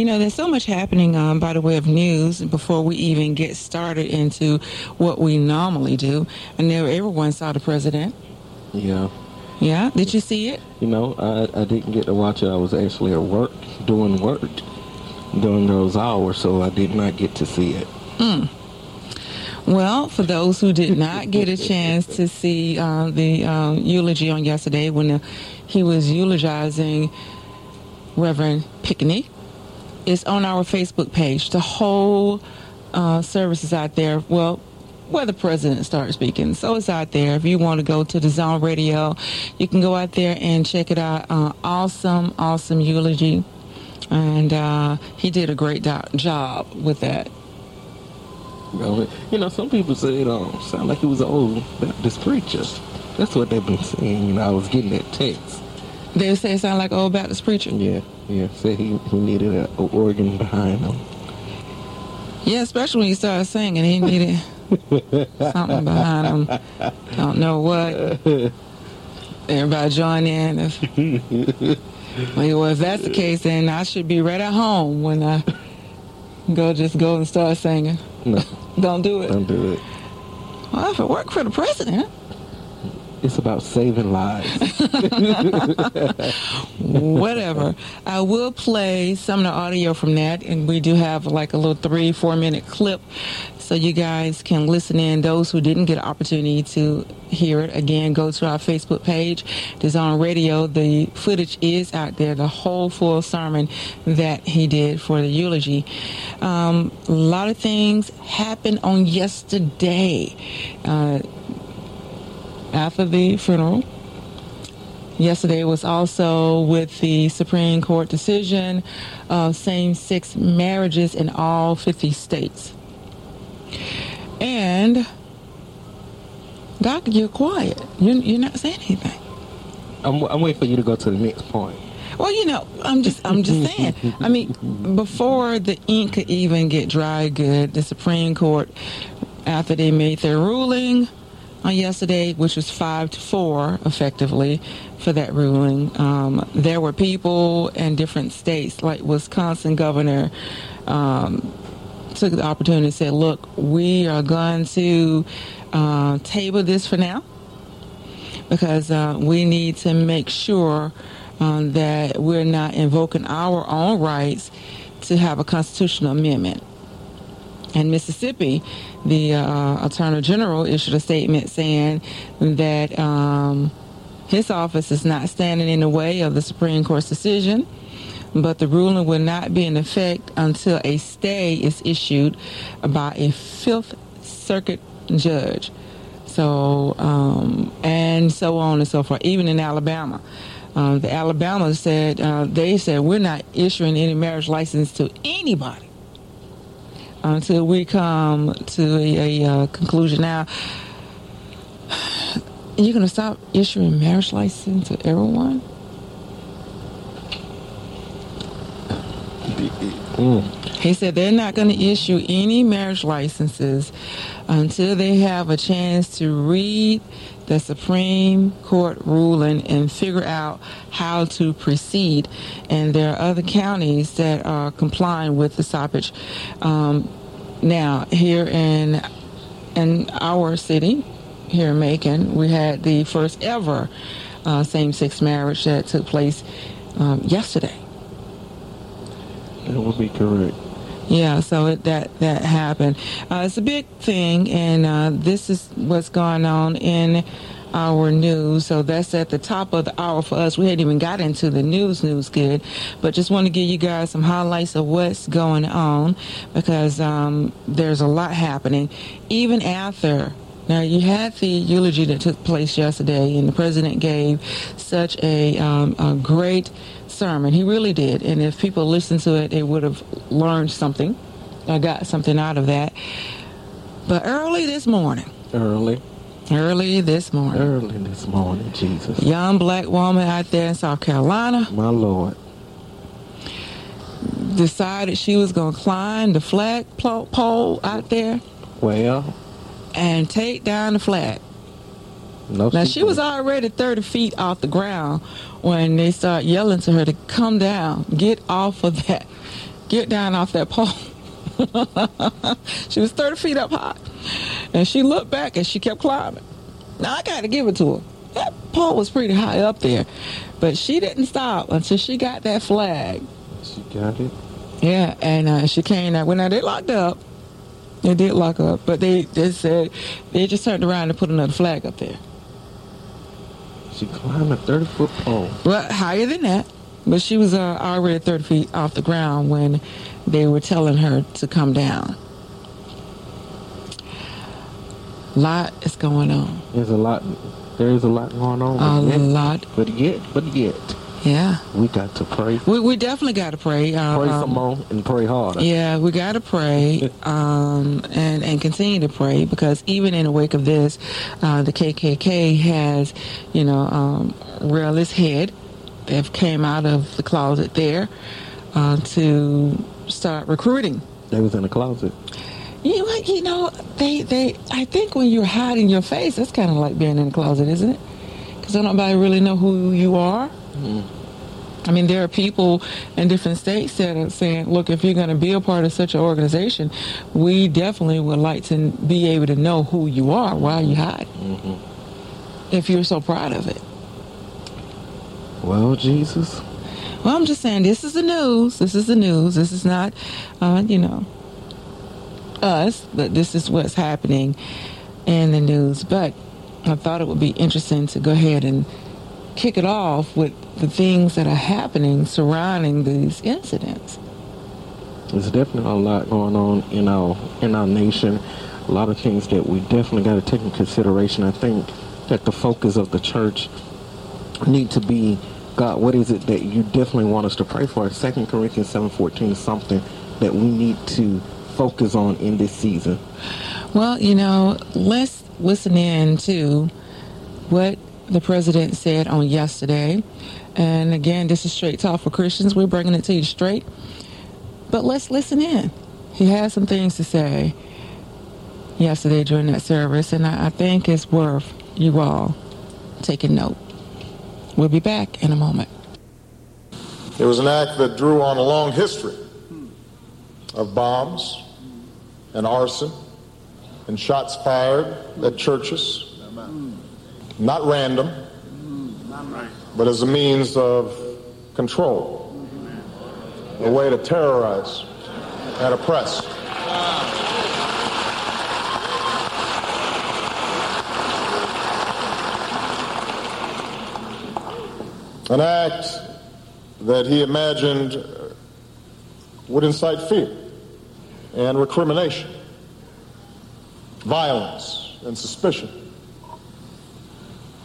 You know, there's so much happening um, by the way of news before we even get started into what we normally do. I know everyone saw the president. Yeah. Yeah, did you see it? You know, I, I didn't get to watch it. I was actually at work, doing work during those hours, so I did not get to see it. Mm. Well, for those who did not get a chance to see uh, the uh, eulogy on yesterday when the, he was eulogizing Reverend Pinckney, it's on our Facebook page. The whole uh, service is out there. Well, where the president started speaking. So it's out there. If you want to go to the Zone Radio, you can go out there and check it out. Uh, awesome, awesome eulogy. And uh, he did a great do- job with that. You know, some people say it um, sound like he was an old Baptist preacher. That's what they've been saying. You know, I was getting that text. They say it sound like old Baptist preacher. Yeah, yeah. Say he, he needed an organ behind him. Yeah, especially when he started singing, he needed something behind him. Don't know what. Everybody join in. If, well, if that's the case, then I should be right at home when I go just go and start singing. No. Don't do it. Don't do it. Well, if it worked for the president. It's about saving lives. Whatever. I will play some of the audio from that, and we do have like a little three, four minute clip so you guys can listen in. Those who didn't get an opportunity to hear it, again, go to our Facebook page. It's on radio. The footage is out there, the whole full sermon that he did for the eulogy. Um, a lot of things happened on yesterday. Uh, after the funeral. Yesterday was also with the Supreme Court decision of same sex marriages in all 50 states. And, Doc, you're quiet. You're, you're not saying anything. I'm, I'm waiting for you to go to the next point. Well, you know, I'm just I'm just saying. I mean, before the ink could even get dry good, the Supreme Court, after they made their ruling, on yesterday, which was five to four, effectively, for that ruling. Um, there were people in different states, like Wisconsin governor, um, took the opportunity and said, "Look, we are going to uh, table this for now because uh, we need to make sure um, that we're not invoking our own rights to have a constitutional amendment." In Mississippi, the uh, Attorney General issued a statement saying that um, his office is not standing in the way of the Supreme Court's decision, but the ruling will not be in effect until a stay is issued by a Fifth Circuit judge. So, um, and so on and so forth, even in Alabama. Uh, the Alabama said, uh, they said, we're not issuing any marriage license to anybody until we come to a, a uh, conclusion. Now, you're going to stop issuing marriage license to everyone? Mm. He said they're not going to issue any marriage licenses until they have a chance to read the Supreme Court ruling and figure out how to proceed. And there are other counties that are complying with the stoppage. Um, now, here in in our city, here in Macon, we had the first ever uh, same-sex marriage that took place um, yesterday. That would be correct. Yeah, so it, that that happened. Uh, it's a big thing, and uh, this is what's going on in our news. So that's at the top of the hour for us. We hadn't even got into the news, news good, but just want to give you guys some highlights of what's going on because um, there's a lot happening. Even after now, you had the eulogy that took place yesterday, and the president gave such a, um, a great sermon. He really did. And if people listened to it, they would have learned something or got something out of that. But early this morning, early, early this morning, early this morning, Jesus, young black woman out there in South Carolina, my Lord, decided she was going to climb the flag pole out there. Well, and take down the flag. No, now she, was already 30 feet off the ground when they start yelling to her to come down, get off of that get down off that pole. she was 30 feet up high. And she looked back and she kept climbing. Now, I got to give it to her. That pole was pretty high up there. But she didn't stop until she got that flag. She got it? Yeah, and uh, she came out. When now they locked up, they did lock up, but they, they said they just turned around and put another flag up there. She climbed a 30 foot pole. Well, higher than that. But she was uh, already 30 feet off the ground when they were telling her to come down. lot is going on. There's a lot. There is a lot going on. A yet, lot. But yet, but yet, Yeah. we got to pray. We, we definitely got to pray. Uh, Pray um, some more and pray harder. Yeah, we got to pray um, and and continue to pray because even in the wake of this, uh, the KKK has, you know, um, reared its head. They've came out of the closet there uh, to start recruiting. They was in the closet. You know, you know, they they. I think when you're hiding your face, that's kind of like being in the closet, isn't it? Because nobody really know who you are. I mean, there are people in different states that are saying, look, if you're going to be a part of such an organization, we definitely would like to be able to know who you are. Why are you hiding? If you're so proud of it. Well, Jesus, Well, I'm just saying, this is the news. This is the news. This is not, uh, you know, us, but this is what's happening in the news. But I thought it would be interesting to go ahead and kick it off with the things that are happening surrounding these incidents. there's definitely a lot going on in our in our nation. A lot of things that we definitely got to take in consideration. I think that the focus of the church need to be God. What is it that you definitely want us to pray for? Second Corinthians seven fourteen is something that we need to focus on in this season. Well, you know, let's listen in to what the president said on yesterday. And again, this is Straight Talk for Christians. We're bringing it to you straight. But let's listen in. He had some things to say yesterday during that service, and I, I think it's worth you all taking note. We'll be back in a moment. It was an act that drew on a long history of bombs and arson and shots fired at churches. Not random, but as a means of control, a way to terrorize and oppress. An act that he imagined uh, would incite fear and recrimination, violence and suspicion.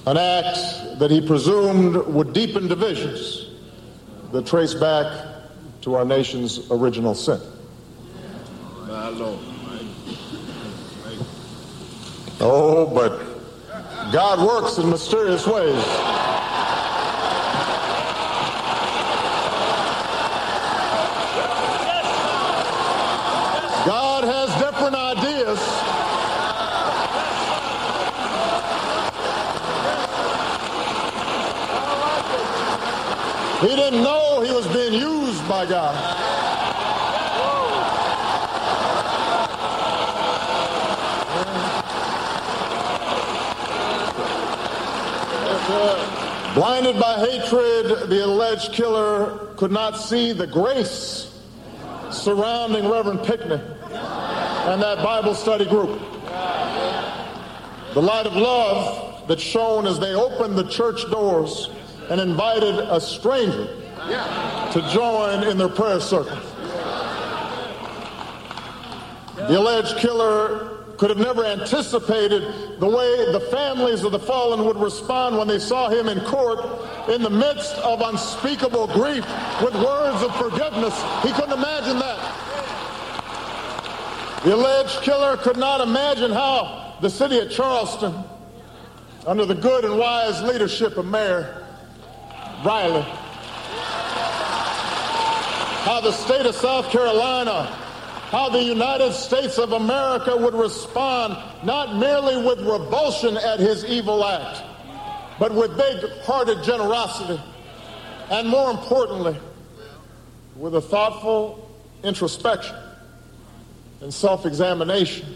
An act that he presumed would deepen divisions that trace back to our nation's original sin. Oh, but God works in mysterious ways. God has different ideas. He didn't know he was being used by God. Blinded by hatred, the alleged killer could not see the grace surrounding Reverend Pinckney and that Bible study group. The light of love that shone as they opened the church doors and invited a stranger to join in their prayer circle. The alleged killer could have never anticipated the way the families of the fallen would respond when they saw him in court in the midst of unspeakable grief with words of forgiveness. He couldn't imagine that. The alleged killer could not imagine how the city of Charleston, under the good and wise leadership of Mayor Riley, how the state of South Carolina how the United States of America would respond not merely with revulsion at his evil act, but with big hearted generosity, and more importantly, with a thoughtful introspection and self examination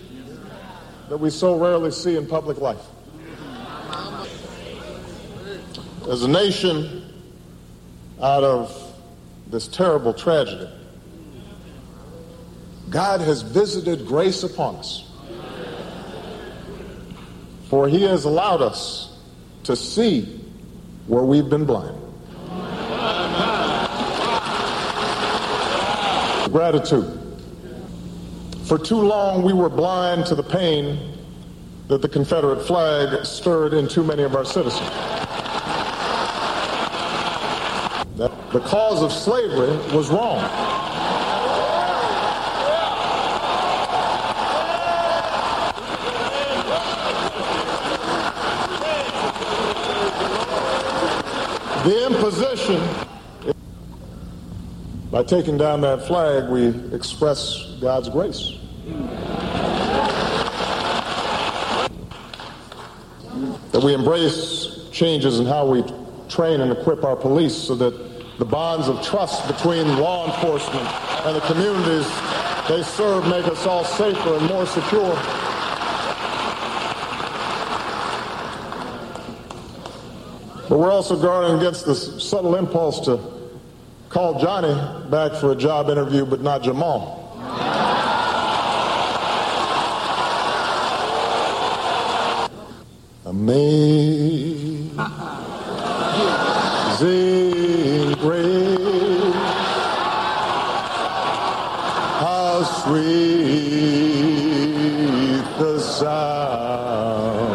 that we so rarely see in public life. As a nation, out of this terrible tragedy, God has visited grace upon us. For he has allowed us to see where we've been blind. Gratitude. For too long, we were blind to the pain that the Confederate flag stirred in too many of our citizens. That the cause of slavery was wrong. The imposition, by taking down that flag, we express God's grace. That we embrace changes in how we train and equip our police so that the bonds of trust between law enforcement and the communities they serve make us all safer and more secure. But we're also guarding against the subtle impulse to call Johnny back for a job interview, but not Jamal. Amazing how sweet the sound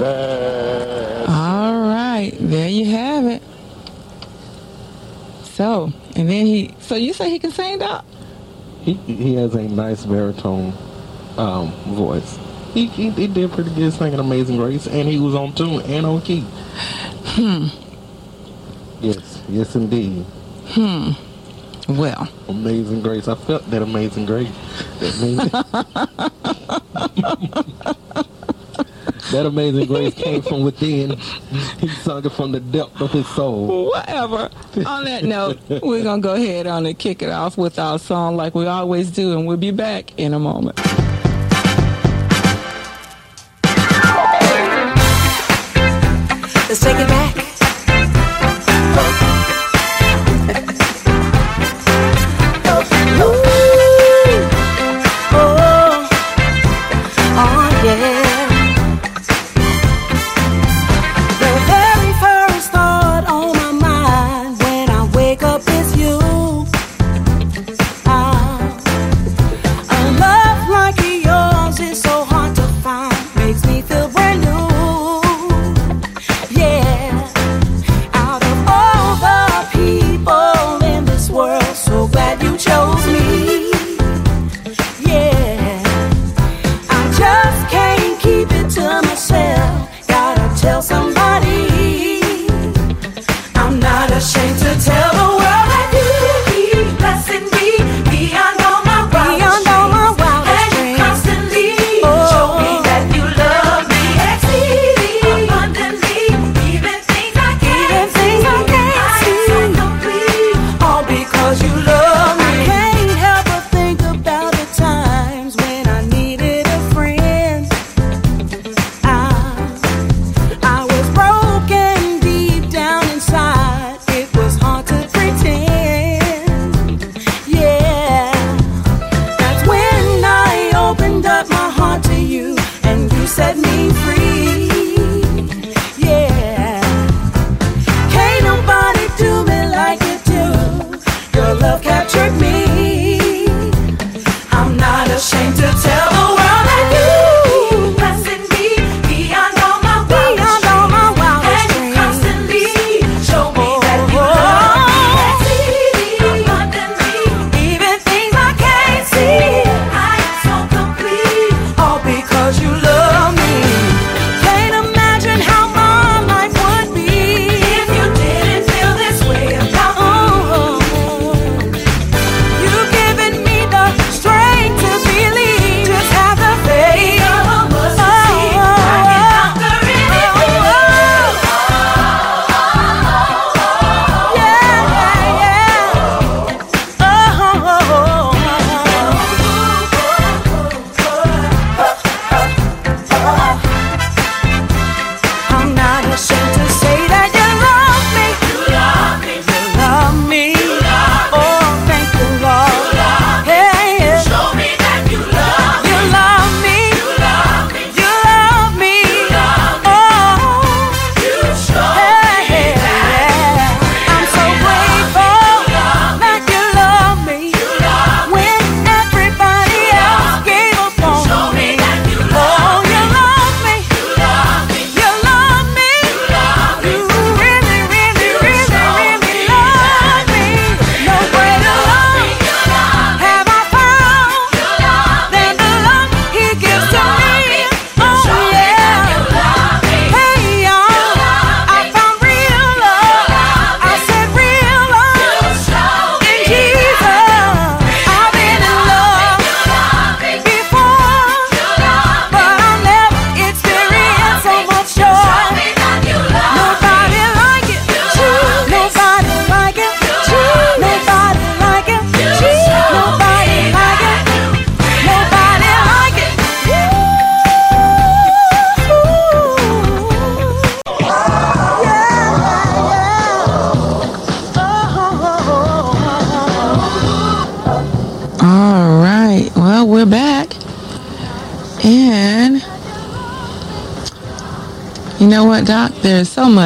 that All right, there you have it. So, and then he, so you say he can sing, Doc? He he has a nice baritone um, voice. He, he he did pretty good singing "Amazing Grace," and he was on tune and on key. Hmm. Yes, yes, indeed. Well, Amazing Grace. I felt that Amazing Grace. That, amazing- that Amazing Grace came from within. He sung it from the depth of his soul. whatever. on that note, we're going to go ahead on and kick it off with our song like we always do, and we'll be back in a moment. Let's take it back.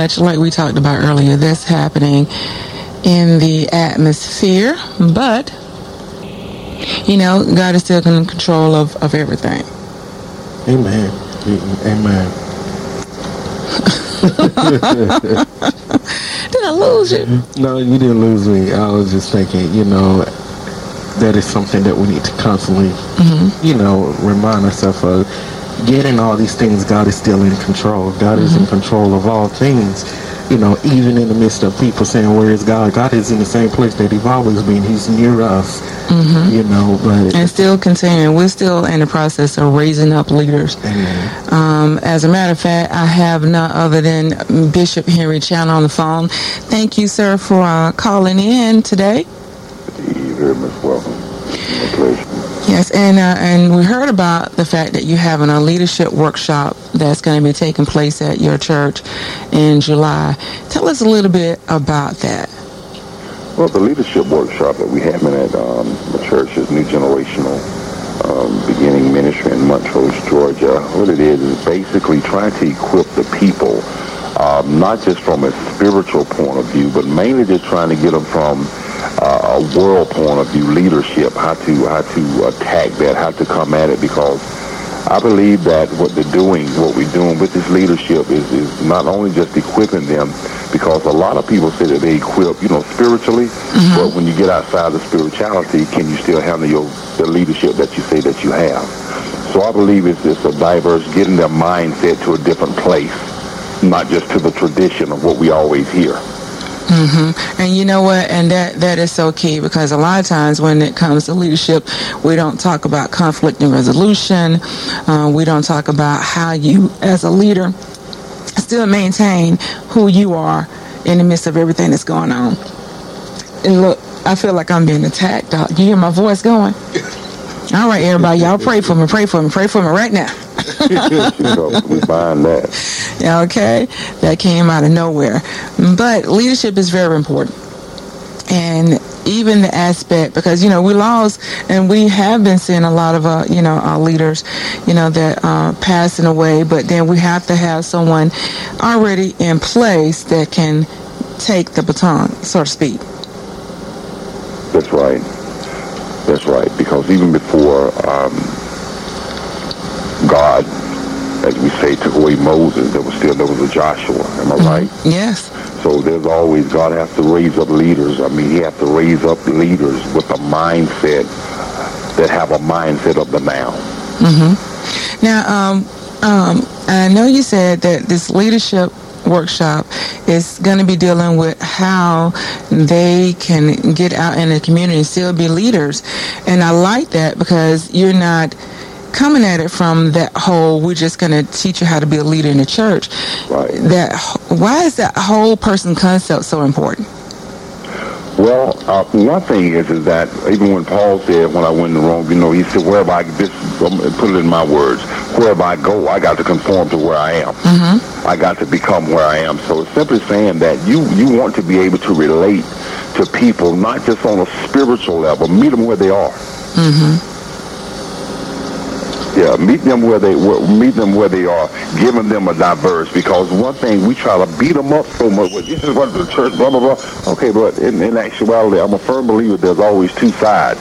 Much, like we talked about earlier, that's happening in the atmosphere, but you know, God is still in control of, of everything. Amen. Amen. Did I lose you? No, you didn't lose me. I was just thinking, you know, that is something that we need to constantly, mm-hmm. you know, remind ourselves of. Getting all these things, God is still in control. God mm-hmm. is in mm-hmm. control of all things. You know, even in the midst of people saying, "Where is God?" God is in the same place that He's always been. He's near us. Mm-hmm. You know, but and still continuing. We're still in the process of raising up leaders. Um, as a matter of fact, I have none other than Bishop Henry Chan on the phone. Thank you, sir, for uh, calling in today. You're very much welcome. My pleasure. Yes, and uh, and we heard about the fact that you're having a leadership workshop that's going to be taking place at your church in July. Tell us a little bit about that. Well, the leadership workshop that we have in at um, the church is New Generational um, Beginning Ministry in Montrose, Georgia. What it is is basically trying to equip the people, um, not just from a spiritual point of view, but mainly just trying to get them from uh, a world point of view, leadership, how to how to attack that, how to come at it, because I believe that what they're doing, what we're doing with this leadership is, is not only just equipping them, because a lot of people say that they equip, you know, spiritually, mm-hmm. but when you get outside of spirituality, can you still handle your the leadership that you say that you have? So I believe it's, it's a diverse, getting their mindset to a different place, not just to the tradition of what we always hear. Mm-hmm. And you know what? And that that is so key because a lot of times when it comes to leadership, we don't talk about conflict and resolution. Uh, we don't talk about how you, as a leader, still maintain who you are in the midst of everything that's going on. And look, I feel like I'm being attacked. Dog. You hear my voice going? All right, everybody, y'all pray for me, pray for me, pray for me right now. We buying that. Yeah, okay, that came out of nowhere. But leadership is very important, and even the aspect because you know we lost and we have been seeing a lot of uh, you know our leaders you know that are uh, passing away but then we have to have someone already in place that can take the baton so to speak. That's right. That's right. Because even before um, God, as we say, took away Moses, there was still there was a Joshua. Am I mm-hmm. right? Yes. So there's always God has to raise up leaders. I mean, He has to raise up leaders with a mindset that have a mindset of the now. Mm-hmm. Now, um, um, I know you said that this leadership workshop is going to be dealing with how they can get out in the community and still be leaders. And I like that because you're not coming at it from that whole we're just going to teach you how to be a leader in the church right. that why is that whole person concept so important well, uh, one thing is is that even when Paul said, when I went to Rome, you know, he said, wherever I this, put it in my words, wherever I go, I got to conform to where I am. Mm-hmm. I got to become where I am. So it's simply saying that you you want to be able to relate to people, not just on a spiritual level, meet them where they are. Mm-hmm yeah, meet them where they meet them where they are, giving them a diverse. Because one thing we try to beat them up so much. This is what the church, blah blah blah. Okay, but in, in actuality, I'm a firm believer. There's always two sides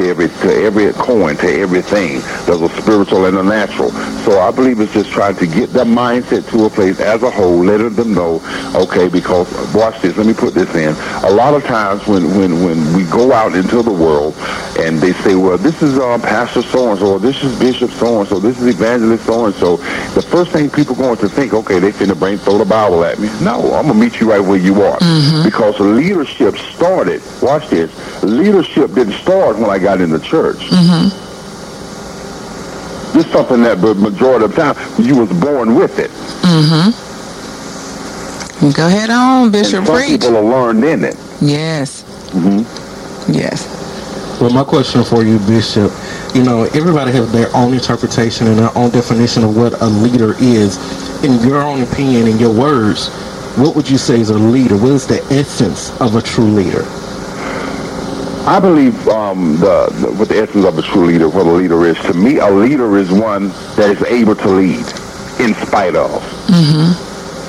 to every to every coin, to everything. There's a spiritual and a natural. So I believe it's just trying to get their mindset to a place as a whole, letting them know, okay, because watch this. Let me put this in. A lot of times when when when we go out into the world and they say, well, this is um, Pastor so and so, or this is Bishop so and so, this is Evangelist so and so. The first thing people going to think, okay, they finna bring throw the Bible at me. No, I'm gonna meet you right where you are, mm-hmm. because leadership started. Watch this. Leadership didn't start when I got in the church. Mm-hmm. This is something that the majority of the time you was born with it. Mm-hmm. Go ahead on, Bishop. And some Preach. people are learned in it. Yes. Mm-hmm. Yes. Well, my question for you, Bishop, you know, everybody has their own interpretation and their own definition of what a leader is. In your own opinion, in your words, what would you say is a leader? What is the essence of a true leader? I believe um, the, the what the essence of a true leader, what a leader is. To me, a leader is one that is able to lead in spite of.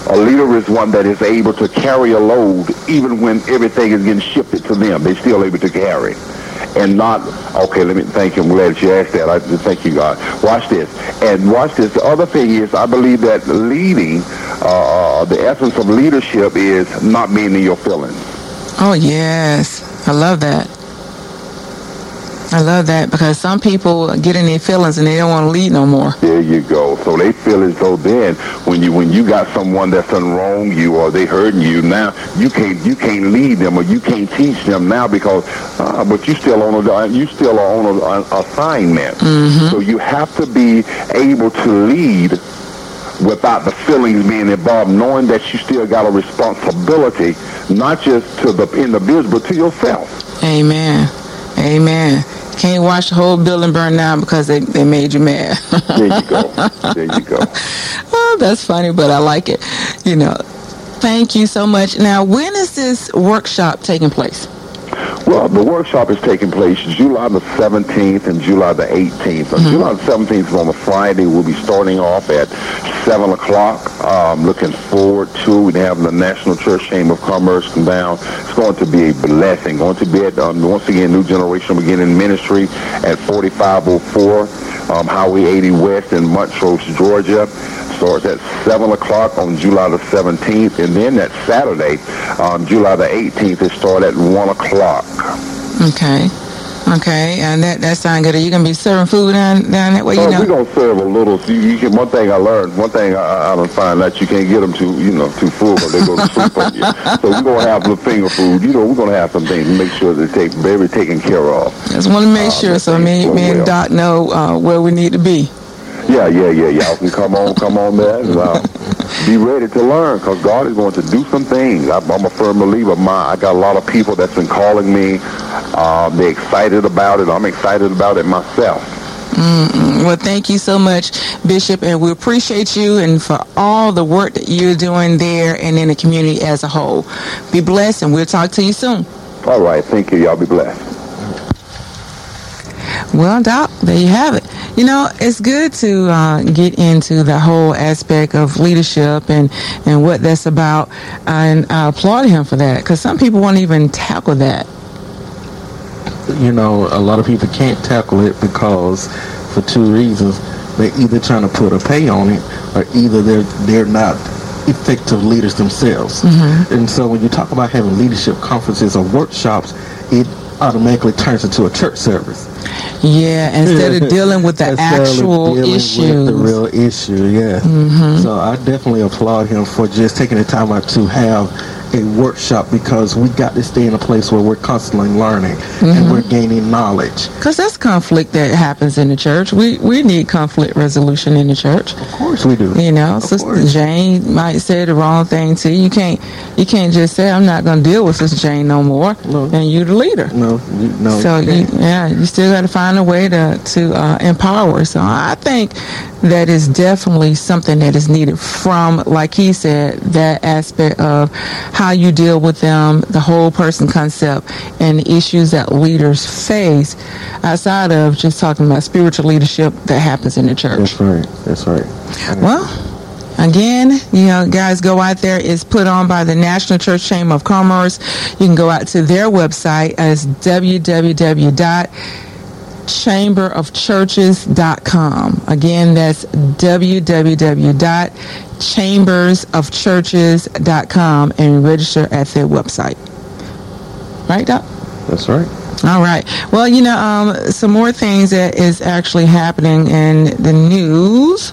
A leader is one that is able to carry a load even when everything is getting shifted to them. They're still able to carry. And not, okay, let me thank you. I'm glad that you asked that. I thank you, God. Watch this. And watch this. The other thing is, I believe that leading, uh, the essence of leadership is not being in your feelings. Oh, yes. I love that. I love that because some people get in their feelings and they don't want to lead no more. There you go. So they feel as though then when you when you got someone that's done wrong you or they hurting you now you can't you can't lead them or you can't teach them now because uh, but you still on a you still are on a, a assignment. So you have to be able to lead without the feelings being involved, knowing that you still got a responsibility, not just to the in the business, but to yourself. Amen. Amen. Can't watch the whole building burn down because they, they made you mad. There you go. there you go. oh, that's funny, but I like it. You know, thank you so much. Now, when is this workshop taking place? Well, the workshop is taking place July the 17th and July the 18th. On July the 17th is on a Friday. We'll be starting off at 7 o'clock. Um, looking forward to it. having the National Church Chamber of Commerce come down. It's going to be a blessing. Going to be at, um, once again, New Generation Beginning Ministry at 4504 um, Highway 80 West in Montrose, Georgia. Starts at 7 o'clock on July the 17th. And then that Saturday, on July the 18th, it starts at 1 o'clock. Okay. Okay. And that, that sounds good. Are you going to be serving food down, down that way? You Oh, know? we're gonna serve a little. You, you can, one thing I learned, one thing I, I don't find that you can't get them too, you know, too full, or they go to sleep on you. So we're gonna have the finger food. You know, we're gonna have some things to make sure that they take very taken care of. Just want to make Uh, sure so me, me and well. Doc know uh, where we need to be. Yeah, yeah, yeah. Y'all can come on, come on there, and uh, be ready to learn, because God is going to do some things. I'm, I'm a firm believer. My, I got a lot of people that's been calling me. Uh, they're excited about it. I'm excited about it myself. Well, thank you so much, Bishop, and we appreciate you and for all the work that you're doing there and in the community as a whole. Be blessed, and we'll talk to you soon. All right, thank you. Y'all be blessed. Well, Doc, there you have it. You know, it's good to uh, get into the whole aspect of leadership and, and what that's about, and I applaud him for that because some people won't even tackle that. you know, a lot of people can't tackle it because for two reasons. They're either trying to put a pay on it or either they're they're not effective leaders themselves. And so when you talk about having leadership conferences or workshops, it automatically turns into a church service. Yeah, instead of dealing with the actual dealing. With the real issue, yeah. Mm-hmm. So I definitely applaud him for just taking the time out to have a workshop because we got to stay in a place where we're constantly learning and we're gaining knowledge. Because that's conflict that happens in the church. We we need conflict resolution in the church. Of course we do. You know, Of Sister course. Jane might say the wrong thing too. You can't you can't just say I'm not going to deal with Sister Jane no more, No. and you the leader. No, you, no. So you you, yeah, you still got to find a way to to uh, empower. So I think that is definitely something that is needed from, like he said, that aspect of how you deal with them, the whole person concept, and the issues that leaders face, outside of just talking about spiritual leadership that happens in the church. That's right. That's right. Well, again, you know, guys, go out there. It's put on by the National Church Chamber of Commerce. You can go out to their website as www.chamberofchurches.com. Again, that's www.chambersofchurches.com and register at their website. Right, Doc? That's right. All right. Well, you know, um, some more things that is actually happening in the news.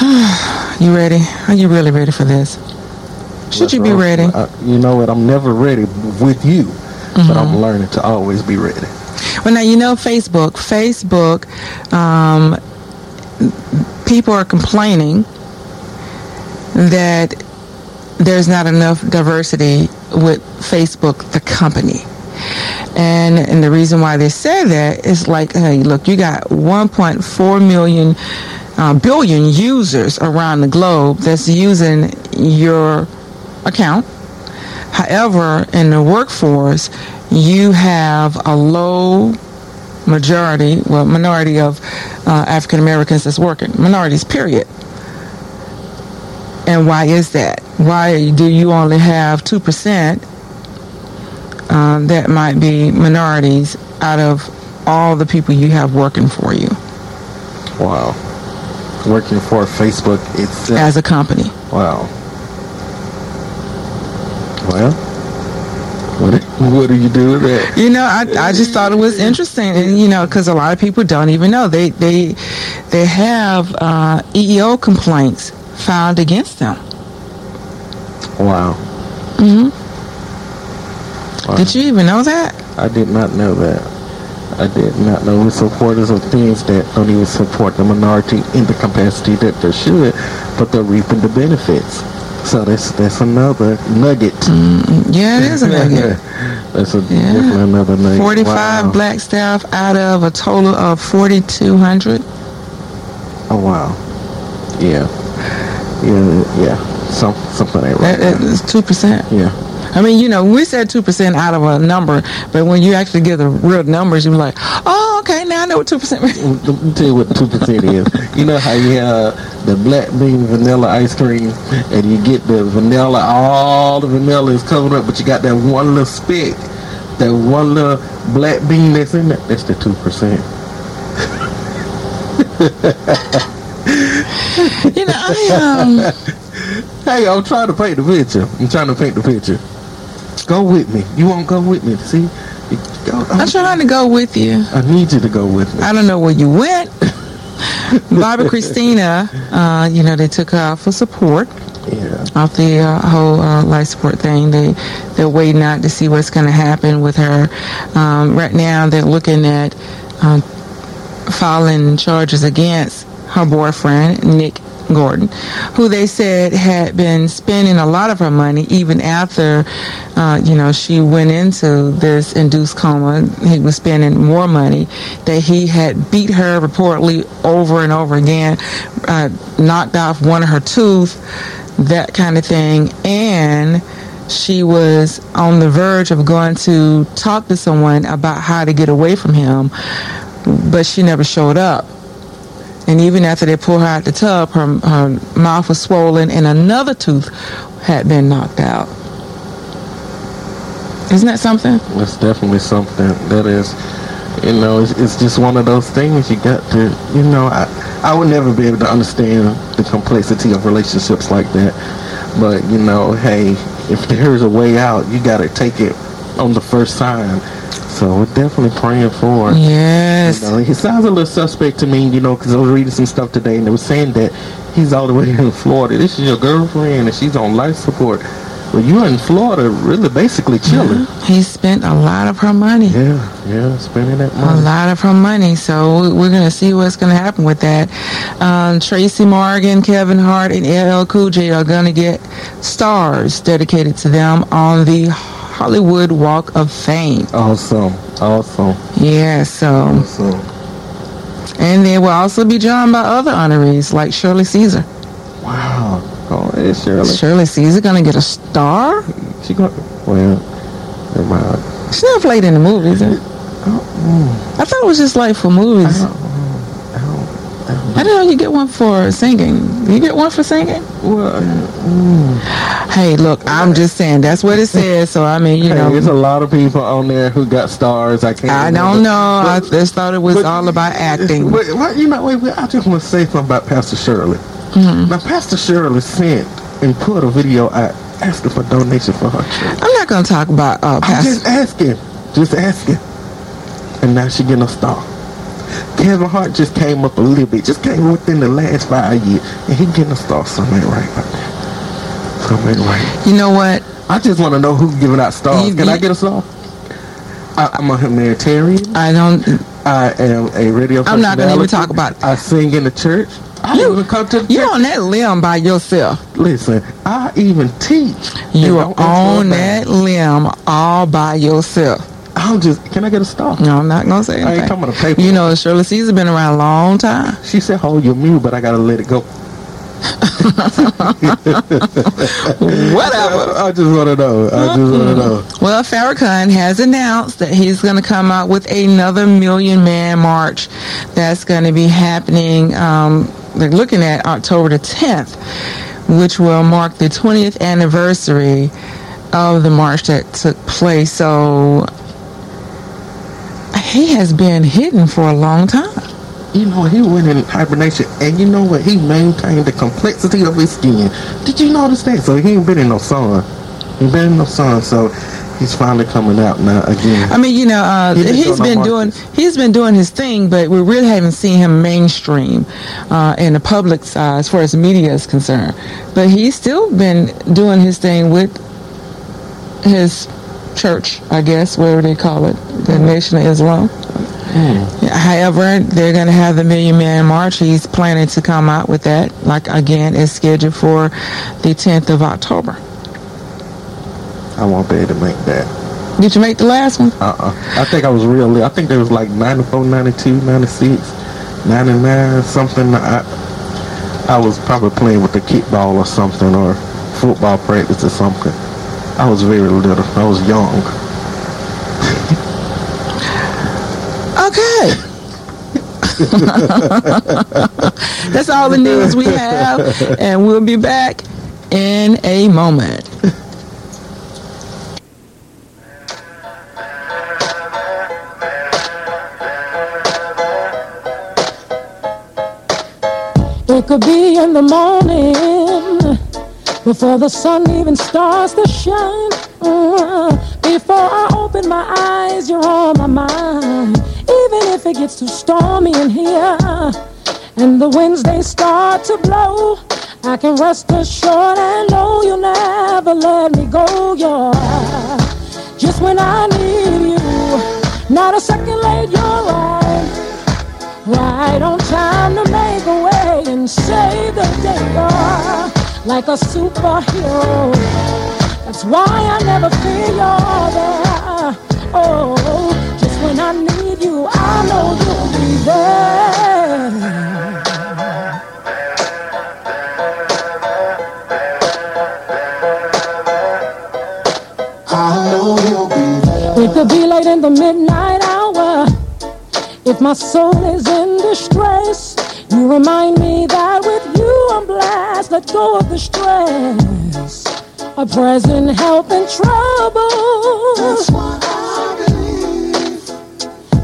you ready? Are you really ready for this? Should you be ready? I- you know what? I'm never ready with you, but I'm learning to always be ready. Well, now you know Facebook. Facebook, um, people are complaining that there's not enough diversity with Facebook, the company. And and the reason why they say that is like, hey, look, you got 1.4 million uh, billion users around the globe that's using your account. However, in the workforce, you have a low majority, well, minority of uh, African Americans that's working. Minorities, period. And why is that? Why do you only have 2% uh, that might be minorities out of all the people you have working for you Wow. Working for Facebook itself. as a company? wow. Well, what do, what do you do with that? You know, I, I just thought it was interesting, and you know, because a lot of people don't even know they they they have uh, EEO complaints filed against them. Wow. Mm-hmm. wow. Did you even know that? I did not know that. I did not know we're supporters of things that don't even support the minority in the capacity that they should, but they're reaping the benefits. So that's that's another nugget. Mm-hmm. Yeah, it is a nugget. that's a, Yeah. definitely another nugget. Forty-five Wow. black staff out of a total of forty-two hundred. Oh wow. Yeah. Yeah. Yeah. Some something ain't right. That is two percent. yeah. I mean, you know, we said two percent out of a number, but when you actually get the real numbers, you're like, oh, okay, now I know what two percent means. Let me tell you what two percent is. You know how you have the black bean vanilla ice cream, and you get the vanilla, all the vanilla is covered up, but you got that one little speck, that one little black bean that's in there. That's the two percent. You know, I um. Hey, I'm trying to paint the picture. I'm trying to paint the picture. Go with me. You won't go with me. See? Go, I'm trying to go with you. I need you to go with me. I don't know where you went. Bobbi Kristina, uh, you know, they took her out for support Yeah. off the uh, whole uh, life support thing. They they're waiting out to see what's going to happen with her. Um, right now, they're looking at um, filing charges against her boyfriend Nick Gordon, who they said had been spending a lot of her money even after, uh, you know, she went into this induced coma. He was spending more money. That he had beat her reportedly over and over again, uh, knocked off one of her tooth, that kind of thing, and she was on the verge of going to talk to someone about how to get away from him, but she never showed up. And even after they pulled her out the tub, her, her mouth was swollen and another tooth had been knocked out. Isn't that something? That's definitely something that is, you know, it's, it's just one of those things you got to, you know, I, I would never be able to understand the complexity of relationships like that. But, you know, hey, if there's a way out, you got to take it on the first sign. So we're definitely praying for. Yes. You know, he sounds a little suspect to me, you know, because I was reading some stuff today and they were saying that he's all the way in Florida. This is your girlfriend and she's on life support. Well, you're in Florida, really basically chilling. He spent a lot of her money. Yeah, yeah, spending that A lot of her money. So we- we're going to see what's going to happen with that. Um, Tracy Morgan, Kevin Hart, and LL Cool J are going to get stars dedicated to them on the Hollywood Walk of Fame. Awesome, awesome, Yeah, so. awesome. And they will also be joined by other honorees like Shirley Caesar. Wow. Oh, it's Shirley. Shirley Caesar going to get a star? She got, well, never mind. She never played in the movies. huh? I thought it was just like for movies. I didn't know you get one for singing. You get one for singing? Well, Hey, look, I'm just saying that's what it says. So I mean, you hey, know, there's a lot of people on there who got stars. I can't. I remember. don't know. I just thought it was but- all about acting. Wait, what, you know, wait, wait, I just want to say something about Pastor Shirley. Mm-hmm. Now, Pastor Shirley sent and put a video out asking for donation for her church. I'm not going to talk about uh, I'm just asking, just asking. And now she getting a star. Kevin Hart just came up a little bit, just came within the last five years, and he getting a star. Something right about that. Something right. You know what? I just want to know who's giving out stars. You- Can I get a star? I, I'm a humanitarian. I don't. I am a radio. I'm not gonna even talk about it. I sing in the church. I You- even come to You're on that limb by yourself. Listen, I even teach. You are don't ask for a on that limb all by yourself. I'm just. Can I get a star? No, I'm not gonna say I ain't anything. talking about a paper. You know, Shirley Caesar been around a long time. She said, "Hold your mule," but I gotta let it go. Whatever. I just want to know. I just want to know. Well, Farrakhan has announced that he's going to come out with another Million Man March that's going to be happening. Um, they're looking at October the 10th, which will mark the 20th anniversary of the march that took place. So he has been hidden for a long time. You know, he went in hibernation, and you know what? He maintained the complexity of his skin. Did you notice that? So he ain't been in no sun. He been in no sun, so he's finally coming out now again. I mean, you know, uh, He didn't he's go no been doing he's been doing his thing, but we really haven't seen him mainstream uh, in the public uh, as far as media is concerned. But he's still been doing his thing with his church, I guess, whatever they call it, the Nation of Islam. Hmm. However, they're going to have the Million Man March. He's planning to come out with that. Like again, it's scheduled for the 10th of October. I won't be able to make that. Did you make the last one? Uh-uh. I think I was real. I think there was like 94, 92, 96, 99, something. I, I was probably playing with the kickball or something or football practice or something. I was very little. I was young. Okay. That's all the news we have, and we'll be back in a moment. It could be in the morning before the sun even starts to shine. Uh, before I open my eyes, you're on my mind. Even if it gets too stormy in here and the winds they start to blow, I can rest assured and know you'll never let me go. You're just when I need you, not a second late. You're right. Right on time to make a way and save the day. You're like a superhero. That's why I never feel you're there. Oh, just when I need you, I know you'll be there. I know you'll be there. It could be late in the midnight hour. If my soul is in distress, you remind me that Let go of the stress. A present help in trouble. That's why I believe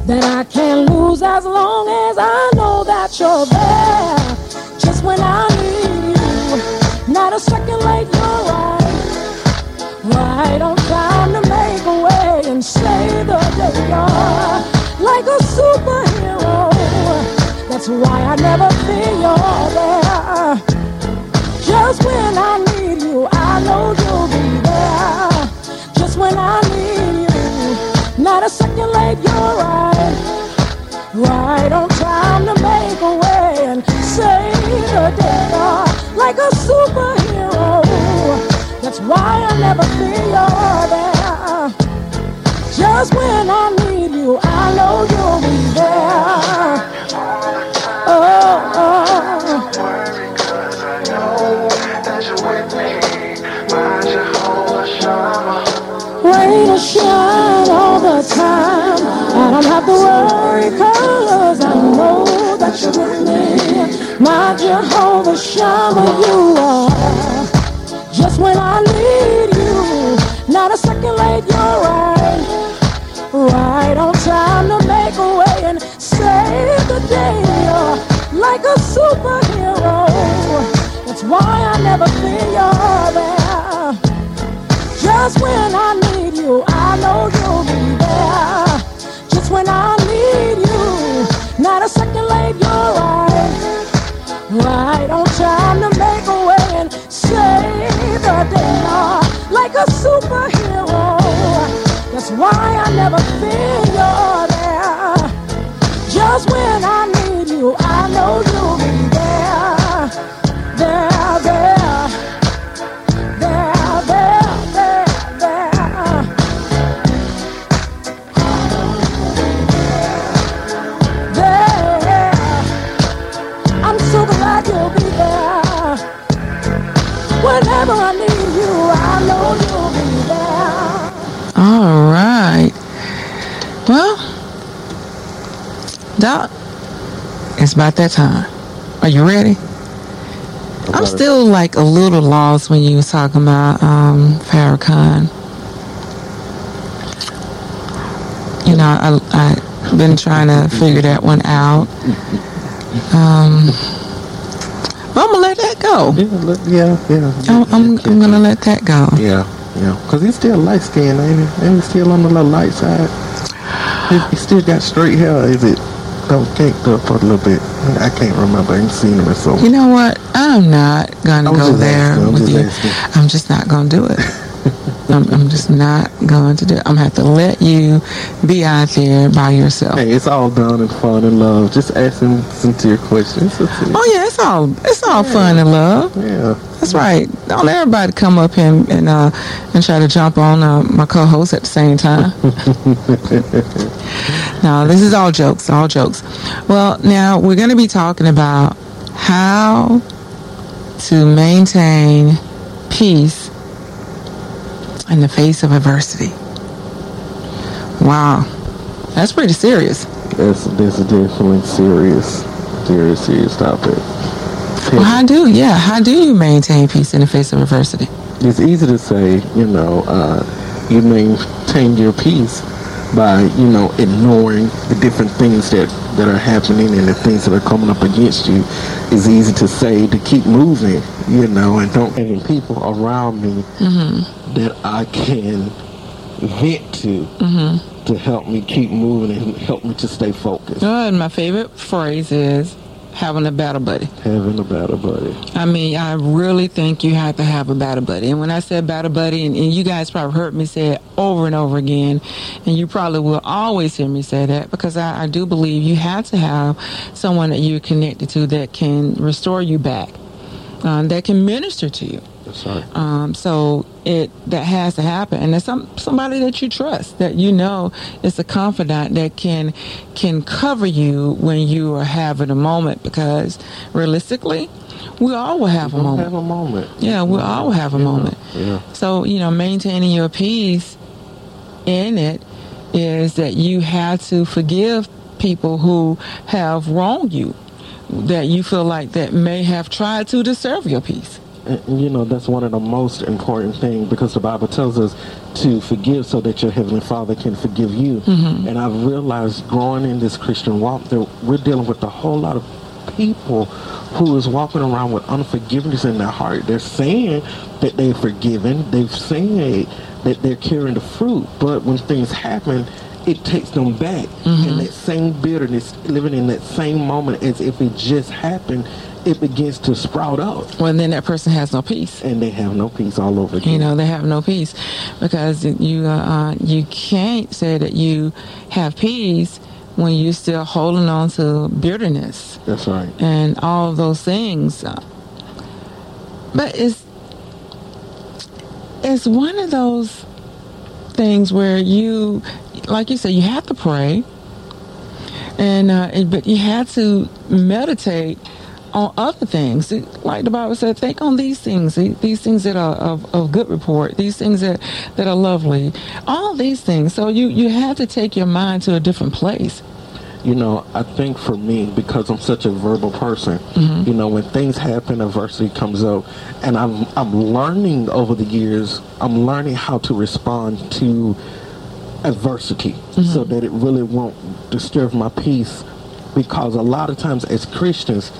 that I can't lose as long as I know that you're there. Just when I need you, not a second late, you're right. Right on time to make a way and save the day. You're like a superhero. That's why I never feel you're there. Just when I need you, I know you'll be there. Just when I need you, not a second late, you're right. Right on time to make a way and save the day. Like a superhero. That's why I never feel you're there. Just when I need you, I know you'll be there. Oh, oh. Or shine all the time. I don't have to worry cause I know that you're with me. My Jehovah Shammah, you are. Just when I need you, not a second late, you're right. Right on time to make a way and save the day. You're like a superhero. That's why I never feel you're there. Just when I need about that time. Are you ready? I'm still like a little lost when you was talking about um, Farrakhan. You know, I I been trying to figure that one out. Um, but I'm gonna let that go. Yeah, look, yeah, yeah. I'm I'm, I'm gonna let that go. Yeah, yeah. Because he's still light skinned, ain't he? Ain't he still on the little light side. He, he still got straight hair. Is it don't caked up a little bit? I can't remember. I ain't seen him so. You know what? I'm not gonna go there with you. asking. I'm just not gonna do it. I'm, I'm just not going to do it. I'm gonna have to let you be out there by yourself. Hey, it's all done in fun and love. Just asking sincere questions. Oh yeah, it's all it's all fun and love. Yeah. That's right. Don't everybody come up here and and, uh, and try to jump on uh, my co-host at the same time. no, this is all jokes, all jokes. Well, now we're going to be talking about how to maintain peace in the face of adversity. Wow, that's pretty serious. That's this definitely serious, serious, serious topic. Well, how do yeah? How do you maintain peace in the face of adversity? It's easy to say, you know, uh, you maintain your peace by, you know, ignoring the different things that, that are happening and the things that are coming up against you. It's easy to say to keep moving, you know, and don't having people around me that I can vent to to help me keep moving and help me to stay focused. Uh, and my favorite phrase is having a battle buddy. Having a battle buddy. I mean, I really think you have to have a battle buddy. And when I said battle buddy, and, and you guys probably heard me say it over and over again, and you probably will always hear me say that because I, I do believe you have to have someone that you're connected to that can restore you back, um, that can minister to you. Right. Um, so it that has to happen, and it's some somebody that you trust, that you know is a confidant that can can cover you when you are having a moment. Because realistically, we all will have a moment. have a moment. Yeah, we all have a Yeah, moment. Yeah. So, you know, maintaining your peace in it is that you have to forgive people who have wronged you, that you feel like that may have tried to deserve your peace. You know, that's one of the most important things because the Bible tells us to forgive so that your Heavenly Father can forgive you. Mm-hmm. And I've realized growing in this Christian walk that we're dealing with a whole lot of people who is walking around with unforgiveness in their heart. They're saying that they're forgiven. They've said that they're carrying the fruit. But when things happen, it takes them back. And that same bitterness, living in that same moment as if it just happened, it begins to sprout up Well, then that person has no peace. and they have no peace all over again. You know, they have no peace because you uh, uh, you can't say that you have peace when you're still holding on to bitterness. That's right. and all those things. Uh, But it's it's one of those things where you, like you said, you have to pray, and uh, but you had to meditate on other things. Like the Bible said, think on these things, these things that are of, of good report, these things that, that are lovely, all these things. So you, you have to take your mind to a different place. You know, I think for me, because I'm such a verbal person, Mm-hmm. you know, when things happen, adversity comes up, and I'm I'm learning over the years. I'm learning how to respond to adversity, Mm-hmm. so that it really won't disturb my peace. Because a lot of times, as Christians,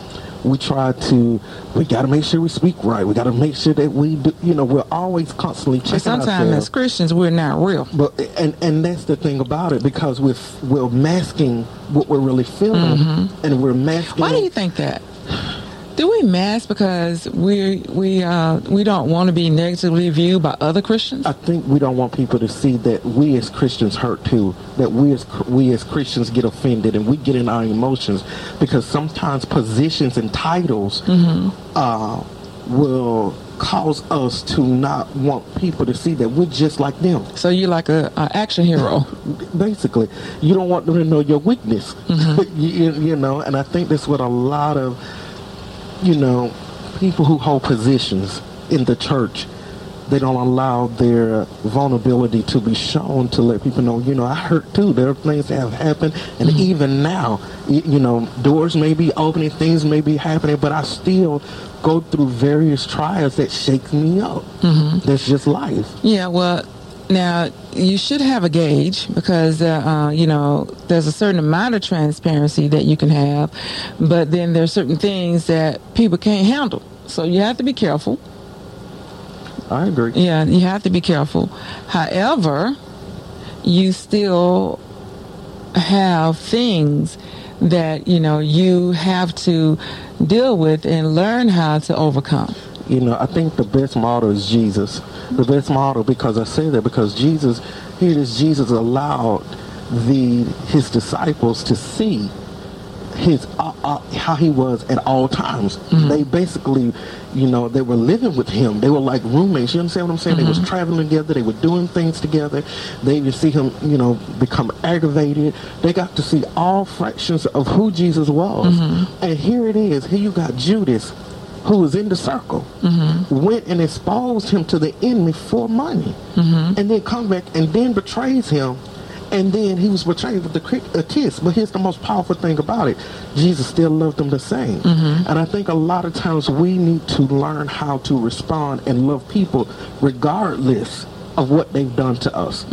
we try to we got to make sure we speak right. We got to make sure that we do. You know, we're always constantly checking But sometimes ourselves. as Christians, we're not real. But and and that's the thing about it because we're we're masking what we're really feeling, and we're masking. Mm-hmm. Why do you think that? Do we mask because we we uh, we don't want to be negatively viewed by other Christians? I think we don't want people to see that we as Christians hurt too. That we as we as Christians get offended and we get in our emotions because sometimes positions and titles uh, will cause us to not want people to see that we're just like them. So you're like a, a action hero. basically you don't want them to know your weakness you, you- you know and i think that's what a lot of you know people who hold positions in the church they don't allow their vulnerability to be shown to let people know, you know, I hurt too. There are things that have happened, and mm-hmm. even now, you know, doors may be opening, things may be happening, but I still go through various trials that shake me up. Mm-hmm. That's just life. Yeah, well, now you should have a gauge because uh, uh, you know there's a certain amount of transparency that you can have, but then there's certain things that people can't handle. So you have to be careful. I agree. Yeah, you have to be careful. However, you still have things that you know you have to deal with and learn how to overcome. You know, I think the best model is Jesus. The best model because I say that because Jesus, here it is, Jesus allowed the his disciples to see his uh, uh, how he was at all times. They basically, you know, they were living with him. They were like roommates. You understand what I'm saying? They was traveling together. They were doing things together. They would see him, you know, become aggravated. They got to see all fractions of who Jesus was. And here it is. Here you got Judas, who was in the circle, mm-hmm. went and exposed him to the enemy for money, mm-hmm. and then come back and then betrays him. And then he was betrayed with a, kiss. But here's the most powerful thing about it: Jesus still loved them the same. Mm-hmm. And I think a lot of times we need to learn how to respond and love people regardless of what they've done to us.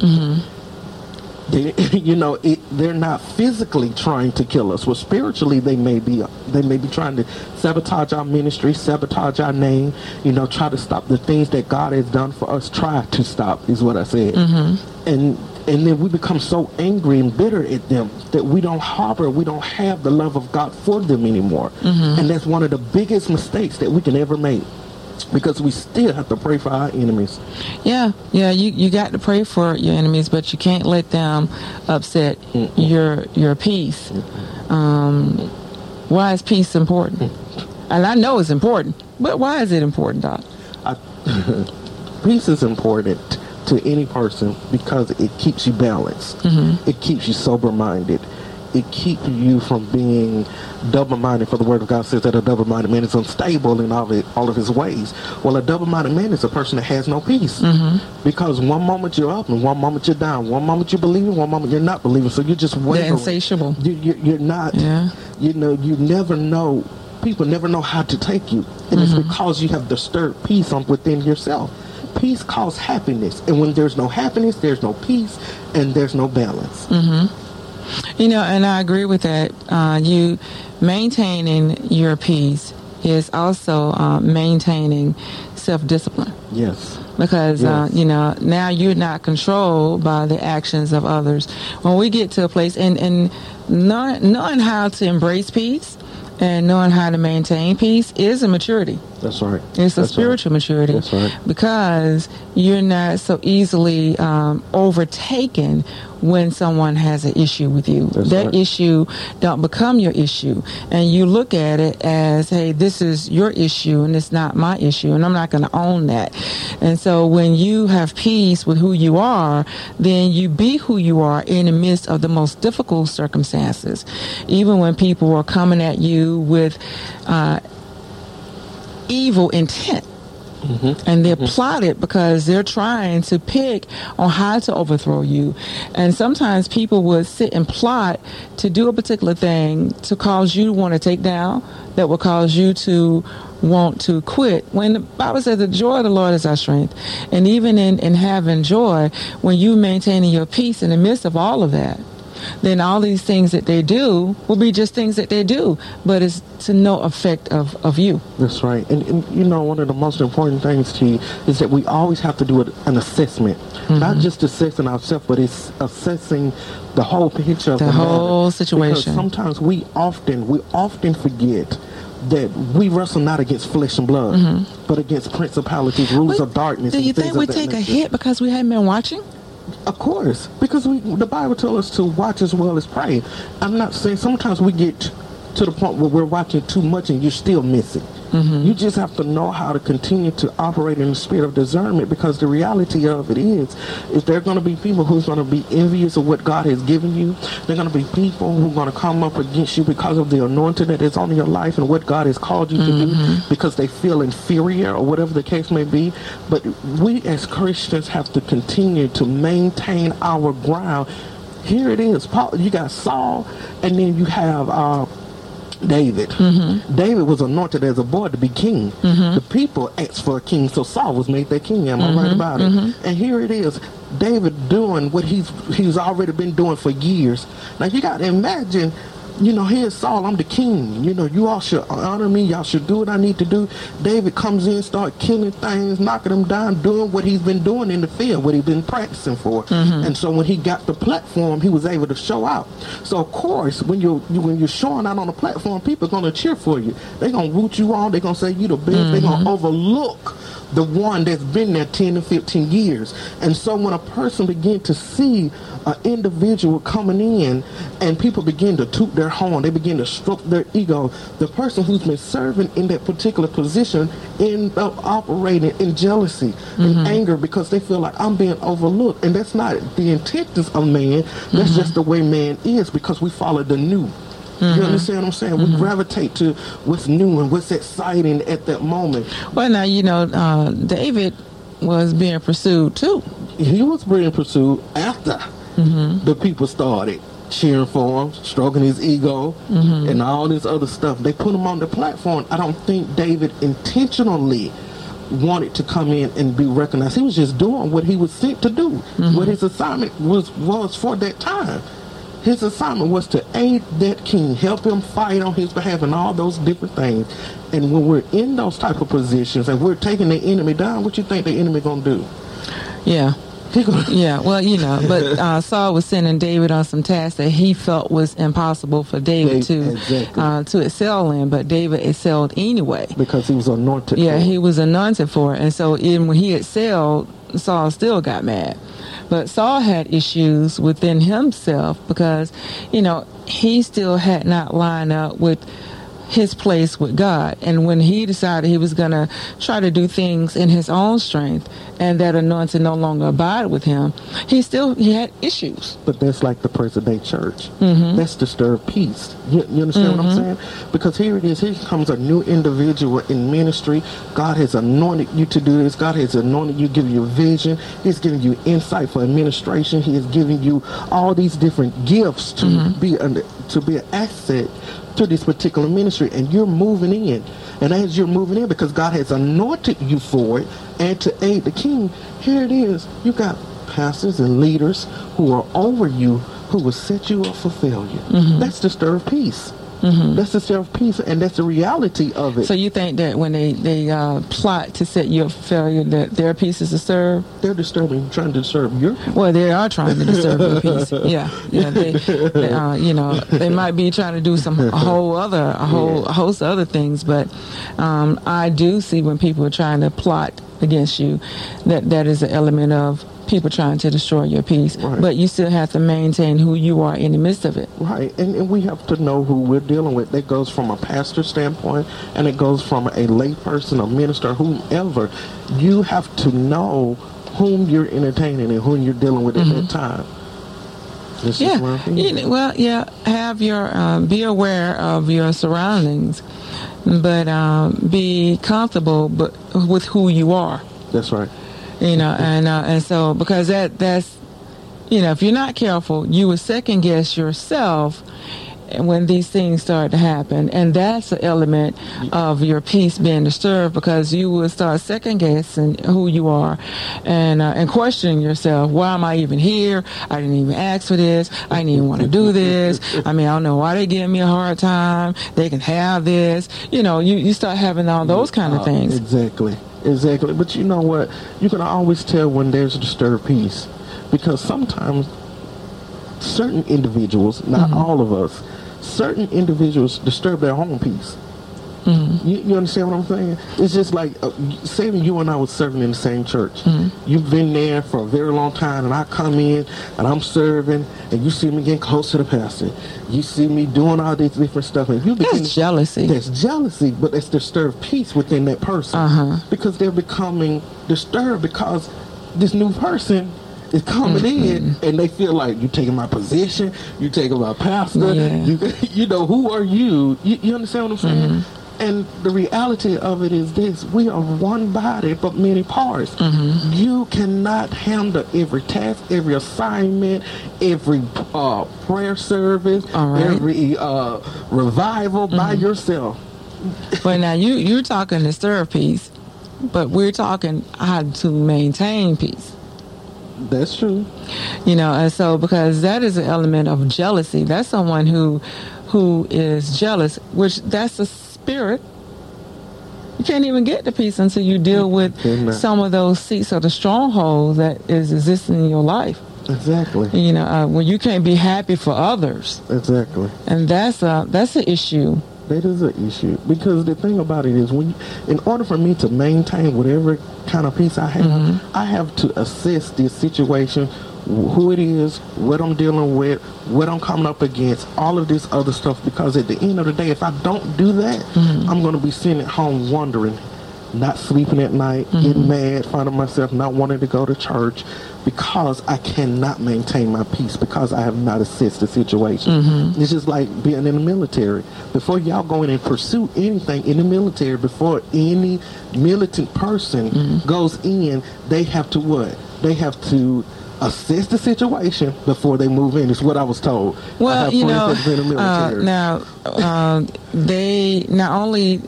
They, you know, it, they're not physically trying to kill us. Well, spiritually, they may be. They may be trying to sabotage our ministry, sabotage our name. You know, try to stop the things that God has done for us. Try to stop is what I said. Mm-hmm. And and then we become so angry and bitter at them that we don't harbor, we don't have the love of God for them anymore. Mm-hmm. And that's one of the biggest mistakes that we can ever make. Because we still have to pray for our enemies. Yeah, yeah, you, you got to pray for your enemies, but you can't let them upset your your peace. Um, why is peace important? And I know it's important, but why is it important, Doc? I, peace is important to any person because it keeps you balanced. It keeps you sober minded. It keeps you from being double minded. For the Word of God says that a double minded man is unstable in all of, it, all of his ways. Well, a double minded man is a person that has no peace mm-hmm. because one moment you're up and one moment you're down. One moment you believe, one moment you're not believing. So you're just They're insatiable. You, you, you're not. Yeah. You know, you never know. People never know how to take you, and it's mm-hmm. because you have disturbed peace on within yourself. Peace causes happiness, and when there's no happiness, there's no peace, and there's no balance. Mm-hmm. You know, and I agree with that. Uh, you maintaining your peace is also uh, maintaining self-discipline. Yes. because uh, you know now you're not controlled by the actions of others. When we get to a place and and knowing, knowing how to embrace peace and knowing how to maintain peace is a maturity. That's right. It's a That's spiritual right. maturity That's right. because you're not so easily um, overtaken when someone has an issue with you. That's that right. issue don't become your issue, and you look at it as, "Hey, this is your issue, and it's not my issue, and I'm not going to own that." And so, when you have peace with who you are, then you be who you are in the midst of the most difficult circumstances, even when people are coming at you with. Uh, evil intent. Mm-hmm. And they're mm-hmm. plotted because they're trying to pick on how to overthrow you. And sometimes people would sit and plot to do a particular thing to cause you to want to take down, that will cause you to want to quit. When the Bible says the joy of the Lord is our strength. And even in, in having joy, when you maintaining your peace in the midst of all of that, then all these things that they do will be just things that they do, but it's to no effect of, of you. That's right. And, and you know, one of the most important things, T, is that we always have to do an assessment. Mm-hmm. Not just assessing ourselves, but it's assessing the whole picture of The the, whole matter. situation. Because sometimes we often, we often forget that we wrestle not against flesh and blood, but against principalities, rulers of darkness. Do you think we take a hit because we haven't been watching? Of course, because we the Bible tells us to watch as well as pray. I'm not saying sometimes we get to the point where we're watching too much and you're still missing. You just have to know how to continue to operate in the spirit of discernment because the reality of it is, is there going to be people who's going to be envious of what God has given you. There are going to be people who are going to come up against you because of the anointing that is on your life and what God has called you to do because they feel inferior or whatever the case may be. But we as Christians have to continue to maintain our ground. Here it is. Paul, you got Saul, and then you have uh, David. Mm-hmm. David was anointed as a boy to be king. Mm-hmm. The people asked for a king, so Saul was made their king. Am I right mm-hmm. about it? And here it is, David doing what he's he's already been doing for years. Now you got to imagine. You know, here's Saul, I'm the king. You know, you all should honor me. Y'all should do what I need to do. David comes in, start killing things, knocking them down, doing what he's been doing in the field, what he's been practicing for. Mm-hmm. And so when he got the platform, he was able to show out. So of course, when you're you- when you're showing out on the platform, people are gonna cheer for you. They're gonna root you on. They're gonna say you the best. They're gonna mm-hmm. overlook the one that's been there 10 to 15 years. And so when a person begin to see an individual coming in and people begin to toot their horn, they begin to stroke their ego, the person who's been serving in that particular position end up operating in jealousy and mm-hmm. anger because they feel like I'm being overlooked. And that's not the intentions of man. That's mm-hmm. just the way man is because we follow the new. You mm-hmm. understand what I'm saying? We mm-hmm. gravitate to what's new and what's exciting at that moment. Well, now you know uh, David was being pursued too. he was being pursued after mm-hmm. the people started cheering for him, stroking his ego, and all this other stuff. They put him on the platform. I don't think David intentionally wanted to come in and be recognized. He was just doing what he was sent to do, what his assignment was was for that time. His assignment was to aid that king, help him fight on his behalf, and all those different things. And when we're in those type of positions and we're taking the enemy down, what you think the enemy gonna do? Yeah. Yeah, well, you know, but uh, Saul was sending David on some tasks that he felt was impossible for David to Exactly. uh, to excel in, but David excelled anyway. because he was anointed. Yeah, he was anointed for it, and so even when he excelled, Saul still got mad. But Saul had issues within himself because, you know, he still had not lined up with his place with God. And when he decided he was going to try to do things in his own strength and that anointing no longer abided with him, he still he had issues. But that's like the present day church. Mm-hmm. That's disturbed peace. You, you understand what I'm saying? Because here it is. Here comes a new individual in ministry. God has anointed you to do this. God has anointed you, giving you vision. He's giving you insight for administration. He is giving you all these different gifts to Mm-hmm. be under, to be an asset to this particular ministry, and you're moving in. And as you're moving in, because God has anointed you for it, and to aid the king, here it is. You got pastors and leaders who are over you who will set you up for failure. Mm-hmm. That's disturbed peace. That's disturbed peace, and that's the reality of it. So you think that when they they uh, plot to set you up for failure, that their piece is disturbed? They're disturbing, trying to disturb your Well, they are trying to disturb your peace. Yeah, yeah. They, they uh, you know, they might be trying to do some a whole other, a whole Yeah. host of other things. But um, I do see when people are trying to plot against you, that that is an element of people trying to destroy your peace. Right. But you still have to maintain who you are in the midst of it. Right, and, and we have to know who we're dealing with. That goes from a pastor standpoint, and it goes from a layperson, a minister, whomever. You have to know whom you're entertaining and whom you're dealing with at that time. This Yeah. You well, yeah. Have your um, be aware of your surroundings, but um, be comfortable, but with who you are. That's right. You know, and uh, and so because that that's you know, if you're not careful, you will second guess yourself when these things start to happen, and that's an element of your peace being disturbed because you will start second guessing who you are, and uh, and questioning yourself. Why am I even here? I didn't even ask for this. I didn't even want to do this. I mean, I don't know why they giving me a hard time. They can have this. You know, you you start having all those kind of Uh, things. Exactly. Exactly. But you know what? You can always tell when there's a disturbed peace. Because sometimes certain individuals, not Mm-hmm. all of us, certain individuals disturb their own peace. Mm-hmm. You, you understand what I'm saying? It's just like, uh, say you and I was serving in the same church. Mm-hmm. You've been there for a very long time, and I come in and I'm serving, and you see me getting close to the pastor. You see me doing all these different stuff, and you begin That's jealousy. That's jealousy, but it's disturbed peace within that person Uh-huh. because they're becoming disturbed because this new person is coming in Mm-hmm. and they feel like you taking my position, you taking my pastor, Yeah. you you know who are you? You, you understand what I'm saying? Mm-hmm. And the reality of it is this: we are one body, but many parts. Mm-hmm. You cannot handle every task, every assignment, every uh, prayer service, right. Mm-hmm. every uh, revival by yourself. But now you you're talking to serve peace, but we're talking how to maintain peace. That's true. You know, and so because that is an element of jealousy. That's someone who who is jealous, which that's a spirit. You can't even get to peace until you deal with Cannot. some of those seats of the stronghold that is existing in your life. Exactly. You know, uh, when you can't be happy for others, Exactly. and that's a that's an issue. That is an issue because the thing about it is, when you, in order for me to maintain whatever kind of peace I have, I have to assess this situation, who it is, what I'm dealing with, what I'm coming up against, all of this other stuff. Because at the end of the day, if I don't do that, mm-hmm. I'm going to be sitting at home wondering, not sleeping at night, mm-hmm. getting mad, finding myself not wanting to go to church because I cannot maintain my peace because I have not assessed the situation. Mm-hmm. It's just like being in the military. Before y'all go in and pursue anything in the military, before any militant person goes in, they have to what? They have to assess the situation before they move in. Is what I was told. I Well, have you know, been in the uh, now uh, they not only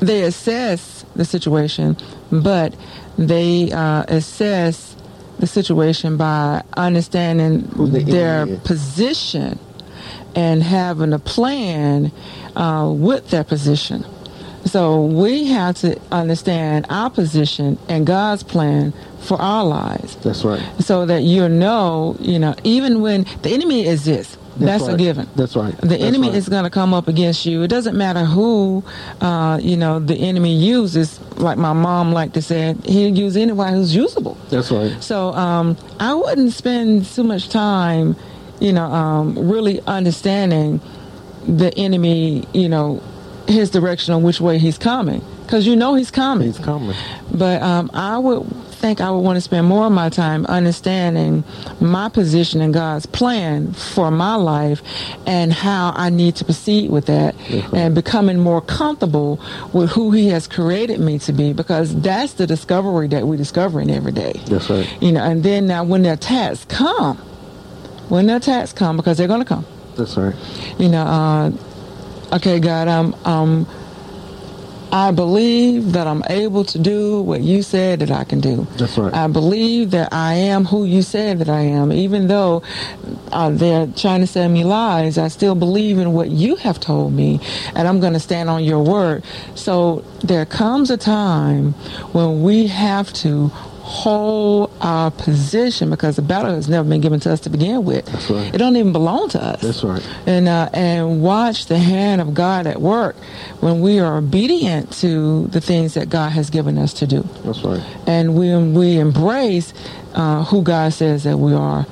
they assess the situation, but they uh, assess the situation by understanding the their is. position and having a plan uh, with their position. So we have to understand our position and God's plan for our lives That's right. so that you know, you know, even when the enemy exists, that's, a right. given. That's right. The That's enemy right. is going to come up against you. It doesn't matter who, uh, you know, the enemy uses. Like my mom liked to say, he'll use anyone who's usable. That's right. So um, I wouldn't spend too much time, you know, um, really understanding the enemy, you know, his direction on which way he's coming, because you know he's coming. He's coming. But um, I would think I would want to spend more of my time understanding my position in God's plan for my life and how I need to proceed with that and becoming more comfortable with who He has created me to be because that's the discovery that we're discovering every day. That's right. You know, and then now when the attacks come, when the attacks come, because they're going to come, That's right. you know, uh, okay, God, I'm, um, I believe that I'm able to do what you said that I can do. That's right. I believe that I am who you said that I am. Even though uh, they're trying to send me lies, I still believe in what you have told me, and I'm going to stand on your word. So there comes a time when we have to hold our position because the battle has never been given to us to begin with. That's right. It don't even belong to us That's right. and uh, and watch the hand of God at work when we are obedient to the things that God has given us to do, That's right. and we we embrace uh, who God says that we are.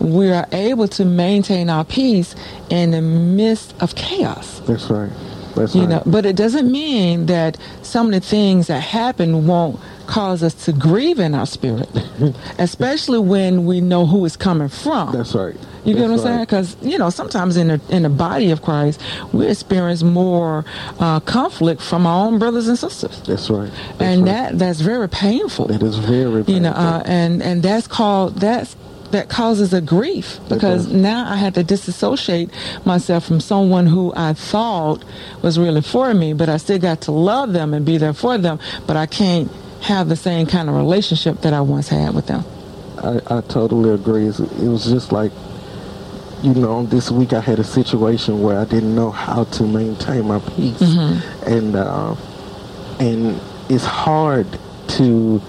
We are able to maintain our peace in the midst of chaos. That's right. That's You right. know, but it doesn't mean that some of the things that happen won't cause us to grieve in our spirit, especially when we know who it's coming from. That's right. You get what I'm That's saying? Because you know, sometimes in the in the body of Christ, we experience more uh, conflict from our own brothers and sisters, That's right. That's and right. that that's very painful. It is very you know, uh, and and that's called that's that causes a grief because now I had to disassociate myself from someone who I thought was really for me, but I still got to love them and be there for them, but I can't have the same kind of relationship that I once had with them. I, I totally agree. It was just like, you know, this week I had a situation where I didn't know how to maintain my peace, Mm-hmm. and uh, and it's hard to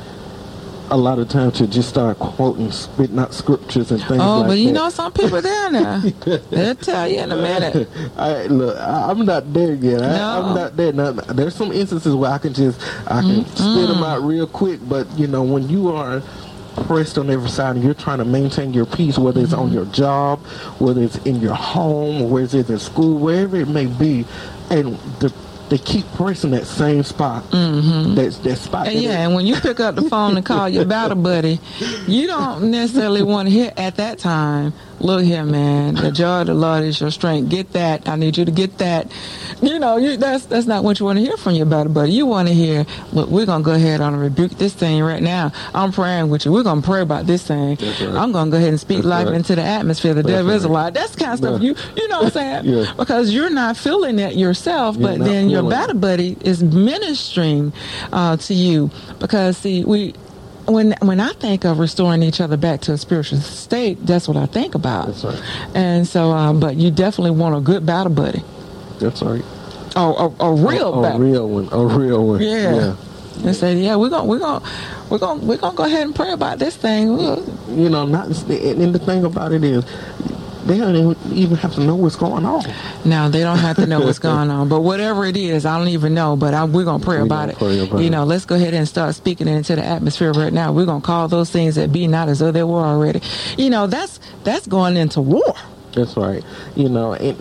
a lot of times to just start quoting, spitting out scriptures and things Oh, like but you that. know some people down there. They'll tell you in a minute. I look. I, I'm not there yet. I, No. I'm not there. Now, there's some instances where I can just I can spit them out real quick. But you know, when you are pressed on every side and you're trying to maintain your peace, whether it's on mm-hmm. your job, whether it's in your home, whether it's in school, wherever it may be, and the, they keep pressing that same spot. Mm-hmm. That that spot. And that yeah, and when you pick up the phone and call your battle buddy, you don't necessarily want to hear at that time, look here, man, the joy of the Lord is your strength. Get that. I need you to get that. You know, you, that's that's not what you want to hear from your battle buddy. You want to hear, look, we're going to go ahead and rebuke this thing right now. I'm praying with you. We're going to pray about this thing. Right. I'm going to go ahead and speak That's life right. into the atmosphere. The That's devil is a right. That's kind of stuff Yeah. you, you know what I'm saying? Yeah. Because you're not feeling it yourself, You're but then your battle buddy is ministering uh, to you because see we when when I think of restoring each other back to a spiritual state, that's what I think about. That's right. And so, um, but you definitely want a good battle buddy, That's right. oh, a, a real a, a battle. real one. A real one. Yeah. And say, yeah, we're gonna we're gonna we're gonna we're gonna go ahead and pray about this thing. You know, not and the thing about it is, they don't even have to know what's going on. Now they don't have to know what's going on, but whatever it is, I don't even know. But I, we're gonna pray We about gonna it. pray about you it. know, let's go ahead and start speaking it into the atmosphere right now. We're gonna call those things that be not as though they were already. You know, that's that's going into war. That's right. You know, and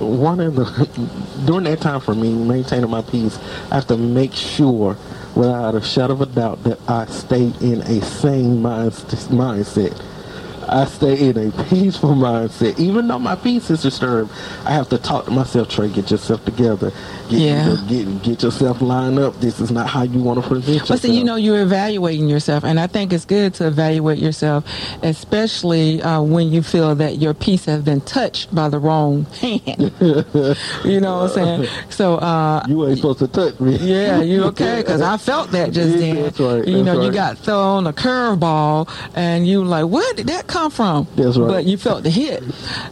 one of the during that time for me maintaining my peace, I have to make sure, without a shadow of a doubt, that I stay in a sane mind, mindset. I stay in a peaceful mindset, even though my peace is disturbed. I have to talk to myself. Trey, get yourself together. Get, Yeah. get get yourself lined up. This is not how you want to present yourself. But see, you know, you're evaluating yourself, and I think it's good to evaluate yourself, especially uh, when you feel that your peace has been touched by the wrong hand. you know what I'm saying? So, uh, you ain't supposed to touch me. Yeah, you okay? Because I felt that just Yeah, then. that's right, You that's know, you got thrown a curveball, and you like, what did that come from? That's right. But you felt the hit.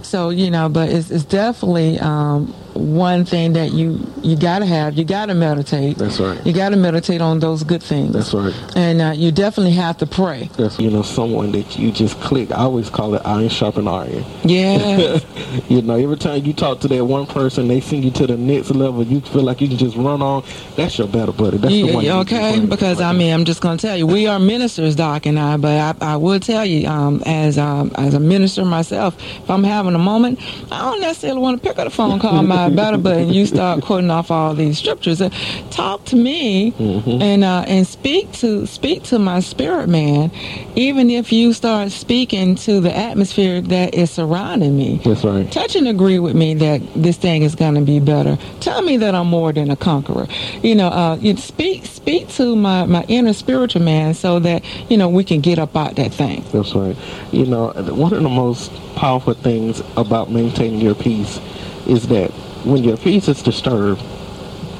So you know, but it's, it's definitely um, one thing that you you got to have. You got to meditate. That's right. You got to meditate on those good things. That's right. And uh, you definitely have to pray. That's you know someone that you just click. I always call it iron sharpen iron. Yeah. you know, every time you talk to that one person, they send you to the next level. You feel like you can just run on. That's your battle buddy. That's the one. you you okay? Because I mean, I'm just going to tell you, we are ministers, Doc and I. But I, I will tell you, um, as um, as a minister myself, if I'm having a moment, I don't necessarily want to pick up the phone, call my battle buddy, and you start quoting off all these scriptures. Uh, Talk to me Mm-hmm. and uh, and speak to speak to my spirit man, even if you start speaking to the atmosphere that is surrounding me. That's right. Touch and agree with me that this thing is going to be better. Tell me that I'm more than a conqueror. You know, uh, you speak speak to my, my inner spiritual man so that you know we can get up out that thing. That's right. You know, one of the most powerful things about maintaining your peace is that when your peace is disturbed,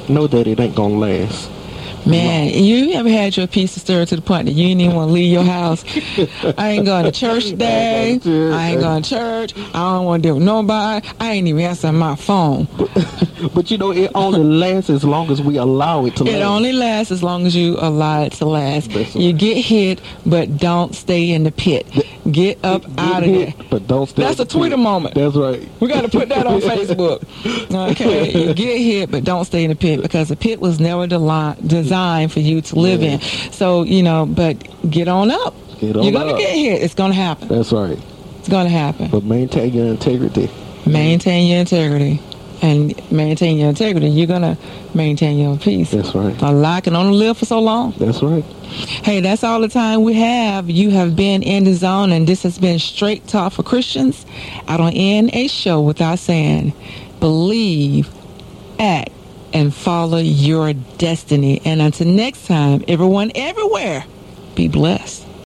know that it ain't gonna last. Man, you ever had your peace disturbed to the point that you didn't even want to leave your house? I ain't going to church today. I ain't going to church. I don't want to deal with nobody. I ain't even answering my phone. But you know, it only lasts as long as we allow it to last. It only lasts as long as you allow it to last. You get hit, but don't stay in the pit. Get up Get out of there. But don't stay That's a Twitter pit. moment. That's right. We got to put that on Facebook. Okay, you get hit, but don't stay in the pit because the pit was never deli- designed for you to live in. So you know, but get on up. Get on You're gonna get hit. It's gonna happen. That's right. It's gonna happen. But maintain your integrity. Maintain your integrity, and maintain your integrity. You're gonna maintain your peace. That's right. A lie can only live for so long. That's right. Hey, that's all the time we have. You have been in the zone, and this has been Straight Talk for Christians. I don't end a show without saying, believe, act, and follow your destiny. And until next time, everyone everywhere, be blessed.